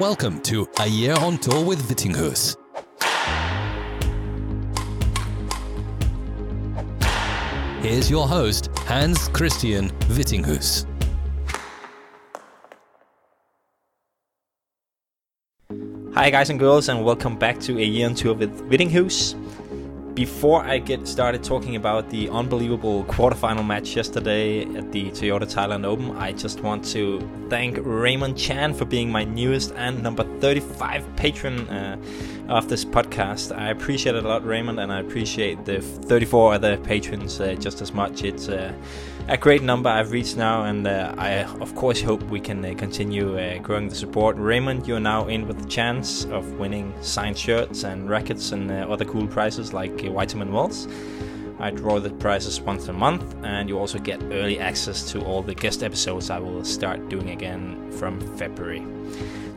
Welcome to A Year on Tour with Vittinghus. Here's your host, Hans Christian Vittinghus. Hi, guys and girls, and welcome back to A Year on Tour with Vittinghus. Before I get started talking about the unbelievable quarterfinal match yesterday at the Toyota Thailand Open, I just want to thank Raymond Chan for being my newest and number 35 patron uh, of this podcast. I appreciate it a lot, Raymond, and I appreciate the 34 other patrons uh, just as much. It's uh, a great number I've reached now, and uh, I, of course, hope we can uh, continue uh, growing the support. Raymond, you're now in with the chance of winning signed shirts and rackets and uh, other cool prizes like Vitamin Wells. I draw the prizes once a month, and you also get early access to all the guest episodes I will start doing again from February.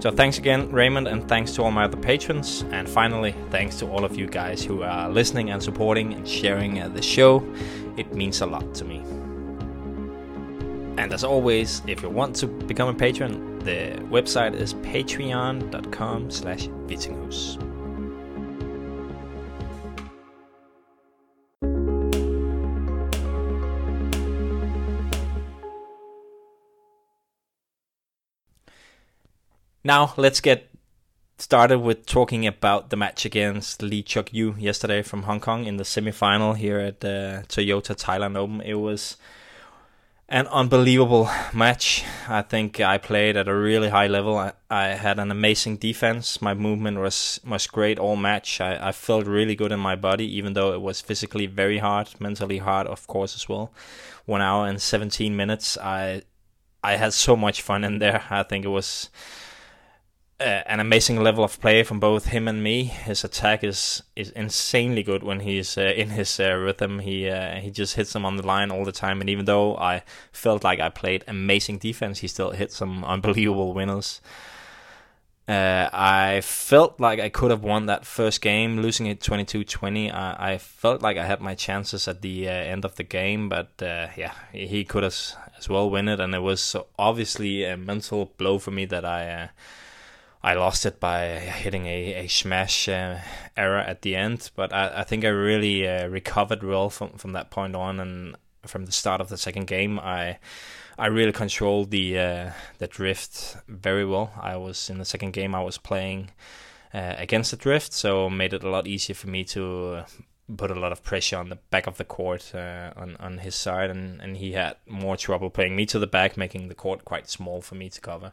So thanks again, Raymond, and thanks to all my other patrons. And finally, thanks to all of you guys who are listening and supporting and sharing uh, the show. It means a lot to me. And as always, if you want to become a patron, the website is patreon.com slash vittinghus. Now let's get started with talking about the match against Lee Cheuk Yiu yesterday from Hong Kong in the semifinal here at the Toyota Thailand Open. It was an unbelievable match. I think I played at a really high level. I, I had an amazing defense. My movement was was great all match. I, I felt really good in my body, even though it was physically very hard, mentally hard, of course as well. One hour and seventeen minutes. I I had so much fun in there. I think it was uh, an amazing level of play from both him and me. His attack is is insanely good when he's uh, in his uh, rhythm. He uh, he just hits them on the line all the time. And even though I felt like I played amazing defense, he still hit some unbelievable winners. Uh, I felt like I could have won that first game, losing it 22-20. I, I felt like I had my chances at the end of the game, but yeah, he could have as well win it. And it was obviously a mental blow for me that I I lost it by hitting a, a smash uh, error at the end, but I, I think I really uh, recovered well from, from that point on, and from the start of the second game, I I really controlled the uh, the drift very well. I was in the second game, I was playing uh, against the drift, so made it a lot easier for me to put a lot of pressure on the back of the court uh, on on his side, and, and he had more trouble playing me to the back, making the court quite small for me to cover.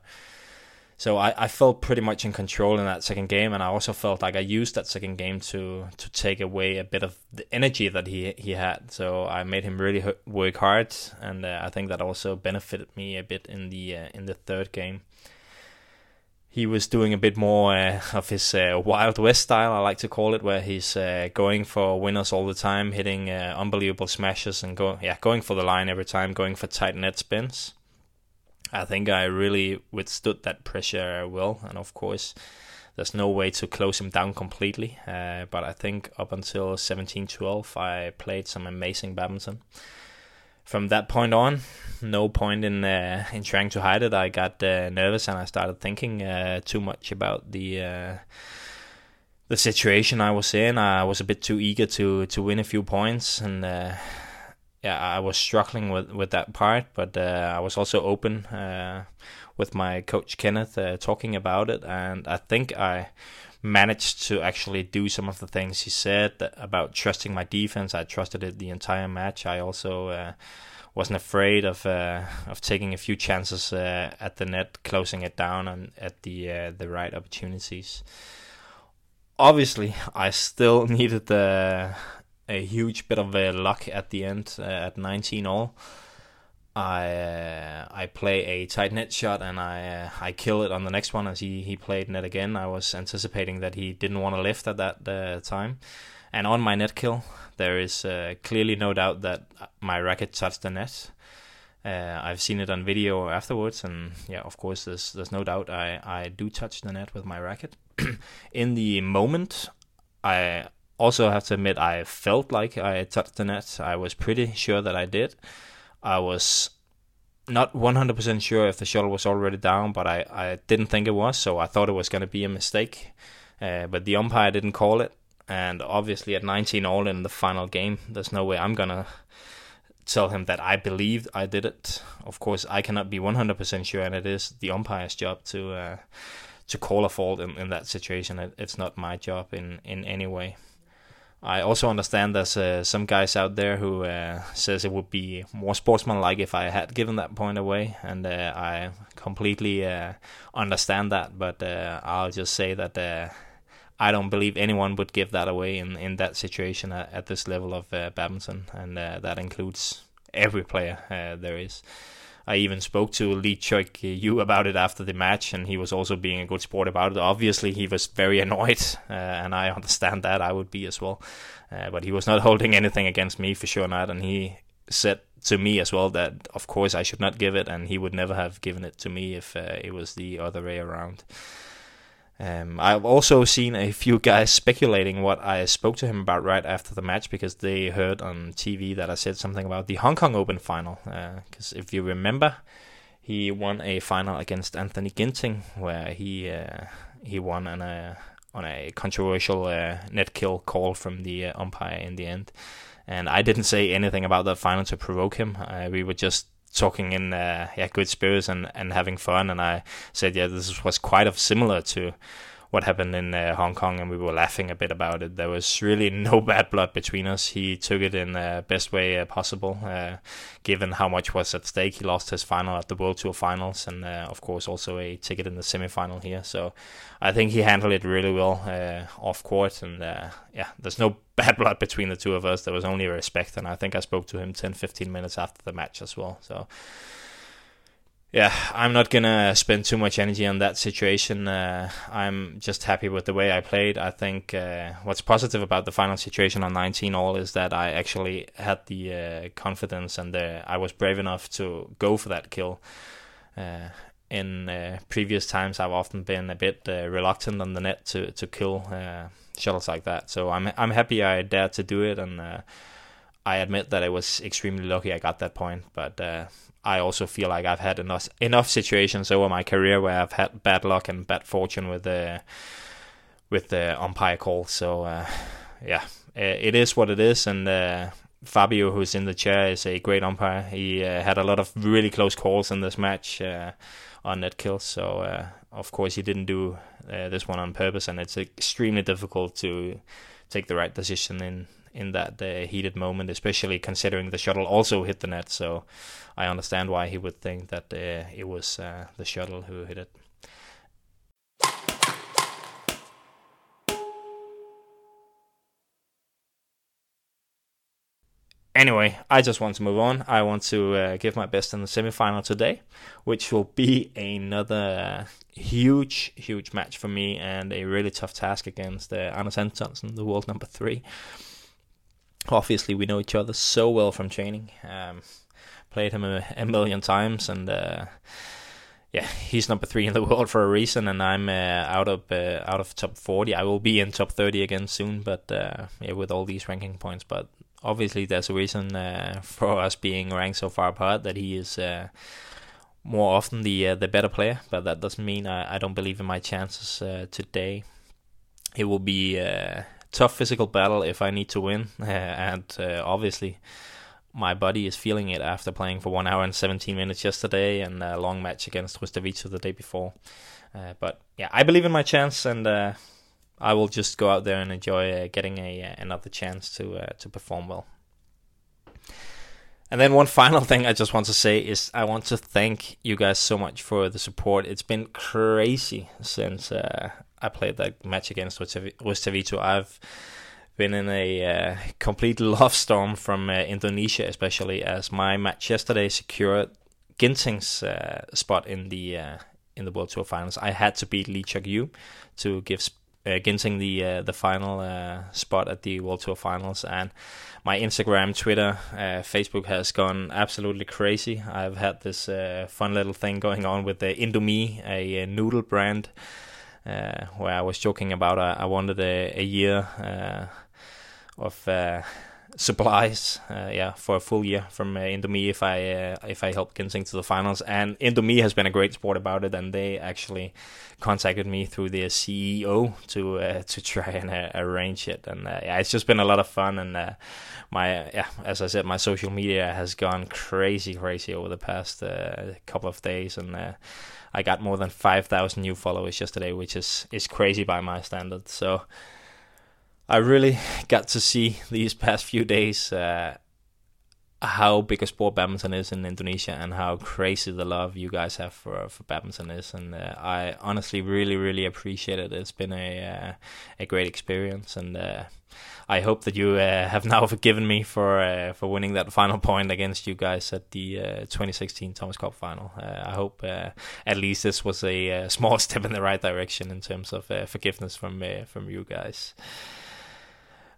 So I, I felt pretty much in control in that second game, and I also felt like I used that second game to to take away a bit of the energy that he he had. So I made him really work hard, and uh, I think that also benefited me a bit in the uh, in the third game. He was doing a bit more uh, of his uh, Wild West style, I like to call it, where he's uh, going for winners all the time, hitting uh, unbelievable smashes and go yeah going for the line every time, going for tight net spins I think I really withstood that pressure well, and of course, there's no way to close him down completely. Uh, but I think up until 17-12, I played some amazing badminton. From that point on, no point in uh, in trying to hide it. I got uh, nervous and I started thinking uh, too much about the uh, the situation I was in. I was a bit too eager to to win a few points and uh, yeah, I was struggling with, with that part, but uh, I was also open uh, with my coach Kenneth uh, talking about it, and I think I managed to actually do some of the things he said about trusting my defense. I trusted it the entire match. I also uh, wasn't afraid of uh, of taking a few chances uh, at the net, closing it down, and at the the right opportunities. Obviously, I still needed the a huge bit of uh, luck at the end uh, at 19 all. I uh, I play a tight net shot and I uh, I kill it on the next one as he, he played net again. I was anticipating that he didn't want to lift at that uh, time, and on my net kill there is uh, clearly no doubt that my racket touched the net. I've seen it on video afterwards, and yeah, of course, there's there's no doubt I, I do touch the net with my racket. In the moment, I also have to admit I felt like I touched the net. I was pretty sure that I did. I was not 100% sure if the shuttle was already down, but I, I didn't think it was, so I thought it was going to be a mistake. Uh, but the umpire didn't call it, and obviously at 19 all in the final game, there's no way I'm going to tell him that I believed I did it. Of course, I cannot be 100% sure, and it is the umpire's job to uh, to call a fault in, in that situation. It, it's not my job in, in any way. I also understand there's uh, some guys out there who uh, says it would be more sportsmanlike if I had given that point away, and uh, I completely uh, understand that. But uh, I'll just say that uh, I don't believe anyone would give that away in, in that situation at, at this level of badminton, and that includes every player there is. I even spoke to Lee Cheuk Yiu about it after the match, and he was also being a good sport about it. Obviously, he was very annoyed, uh, and I understand that. I would be as well. Uh, but he was not holding anything against me for sure not, and he said to me as well that of course I should not give it, and he would never have given it to me if uh, it was the other way around. Um, I've also seen a few guys speculating what I spoke to him about right after the match because they heard on TV that I said something about the Hong Kong Open final. Because uh, if you remember, he won a final against Anthony Ginting where he uh, he won on a on a controversial uh, net kill call from the umpire in the end. And I didn't say anything about that final to provoke him. Uh, we were just talking in uh, yeah good spirits and, and having fun. And I said, yeah, this was quite of similar to what happened in uh, Hong Kong, and we were laughing a bit about it. There was really no bad blood between us. He took it in the best way uh, possible, uh, given how much was at stake. He lost his final at the World Tour Finals, and uh, of course also a ticket in the semi-final here. So I think he handled it really well off court, and yeah, there's no bad blood between the two of us. There was only respect, and I think I spoke to him 10, 15 minutes after the match as well. So yeah, I'm not gonna spend too much energy on that situation. Uh, I'm just happy with the way I played. I think uh, what's positive about the final situation on 19 all is that I actually had the uh, confidence and I was brave enough to go for that kill. Uh, in uh, previous times, I've often been a bit uh, reluctant on the net to to kill shuttles like that. So I'm I'm happy I dared to do it, and I admit that I was extremely lucky I got that point, but I also feel like I've had enough enough situations over my career where I've had bad luck and bad fortune with the with the umpire call. So uh, yeah, it is what it is, and uh, Fabio, who's in the chair, is a great umpire. He uh, had a lot of really close calls in this match uh, on net kills. So uh, of course he didn't do uh, this one on purpose, and it's extremely difficult to take the right decision in in that uh, heated moment, especially considering the shuttle also hit the net. So I understand why he would think that uh, it was uh, the shuttle who hit it. Anyway, I just want to move on. I want to uh, give my best in the semi-final today, which will be another huge, huge match for me and a really tough task against uh, Anders Antonsen, the world number three obviously we know each other so well from training. Um, played him a, a, million times, and uh, yeah, he's number three in the world for a reason, and I'm uh, out of uh, out of top forty. I will be in top thirty again soon, but uh, yeah, with all these ranking points. But obviously, there's a reason uh, for us being ranked so far apart that he is. Uh, more often the the better player, but that doesn't mean I, I don't believe in my chances today. It will be tough physical battle if I need to win, and uh, obviously my body is feeling it after playing for one hour and 17 minutes yesterday and a long match against Rhustavito the day before. Uh, but yeah, I believe in my chance, and uh, I will just go out there and enjoy uh, getting a uh, another chance to uh, to perform well. And then one final thing I just want to say is I want to thank you guys so much for the support. It's been crazy since uh, I played that match against Rhustavito. I've been in a uh, complete love storm from uh, Indonesia, especially as my match yesterday secured Ginting's uh, spot in the uh, in the World Tour Finals. I had to beat Lee Cheuk Yiu to give uh, Ginting the uh, the final spot at the World Tour Finals, and my Instagram, Twitter, Facebook has gone absolutely crazy. I've had this fun little thing going on with the Indomie, a, noodle brand where I was joking about I, I wanted a, a year uh, of uh, supplies, uh, yeah, for a full year from uh, Indomie if I uh, if I help Ginting to the finals. And Indomie has been a great sport about it, and they actually contacted me through their CEO to uh, to try and uh, arrange it. And uh, yeah, it's just been a lot of fun. And uh, my yeah, as I said, my social media has gone crazy, crazy over the past uh, couple of days, and uh, I got more than five thousand new followers yesterday, which is is crazy by my standards. So. I really got to see these past few days uh, how big a sport badminton is in Indonesia and how crazy the love you guys have for for badminton is, and uh, I honestly really really appreciate it. It's been a uh, a great experience, and uh, I hope that you uh, have now forgiven me for uh, for winning that final point against you guys at the 2016 Thomas Cup final. I hope at least this was a small step in the right direction in terms of forgiveness from from you guys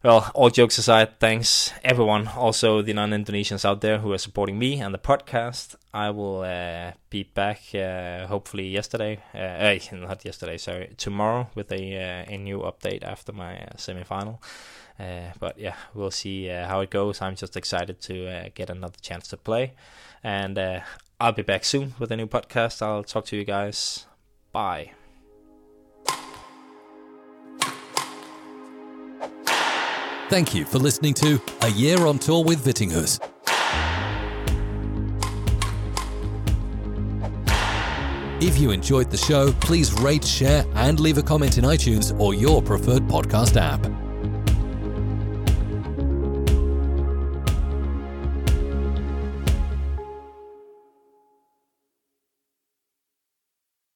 well, all jokes aside, thanks everyone, also the non Indonesians out there who are supporting me and the podcast. I will uh, be back uh, hopefully yesterday, uh, eh, not yesterday, sorry, tomorrow with a uh, a new update after my uh, semi final. Uh, but yeah, we'll see how it goes. I'm just excited to get another chance to play, and I'll be back soon with a new podcast. I'll talk to you guys. Bye. Thank you for listening to A Year on Tour with Vittinghus. If you enjoyed the show, please rate, share, and leave a comment in iTunes or your preferred podcast app.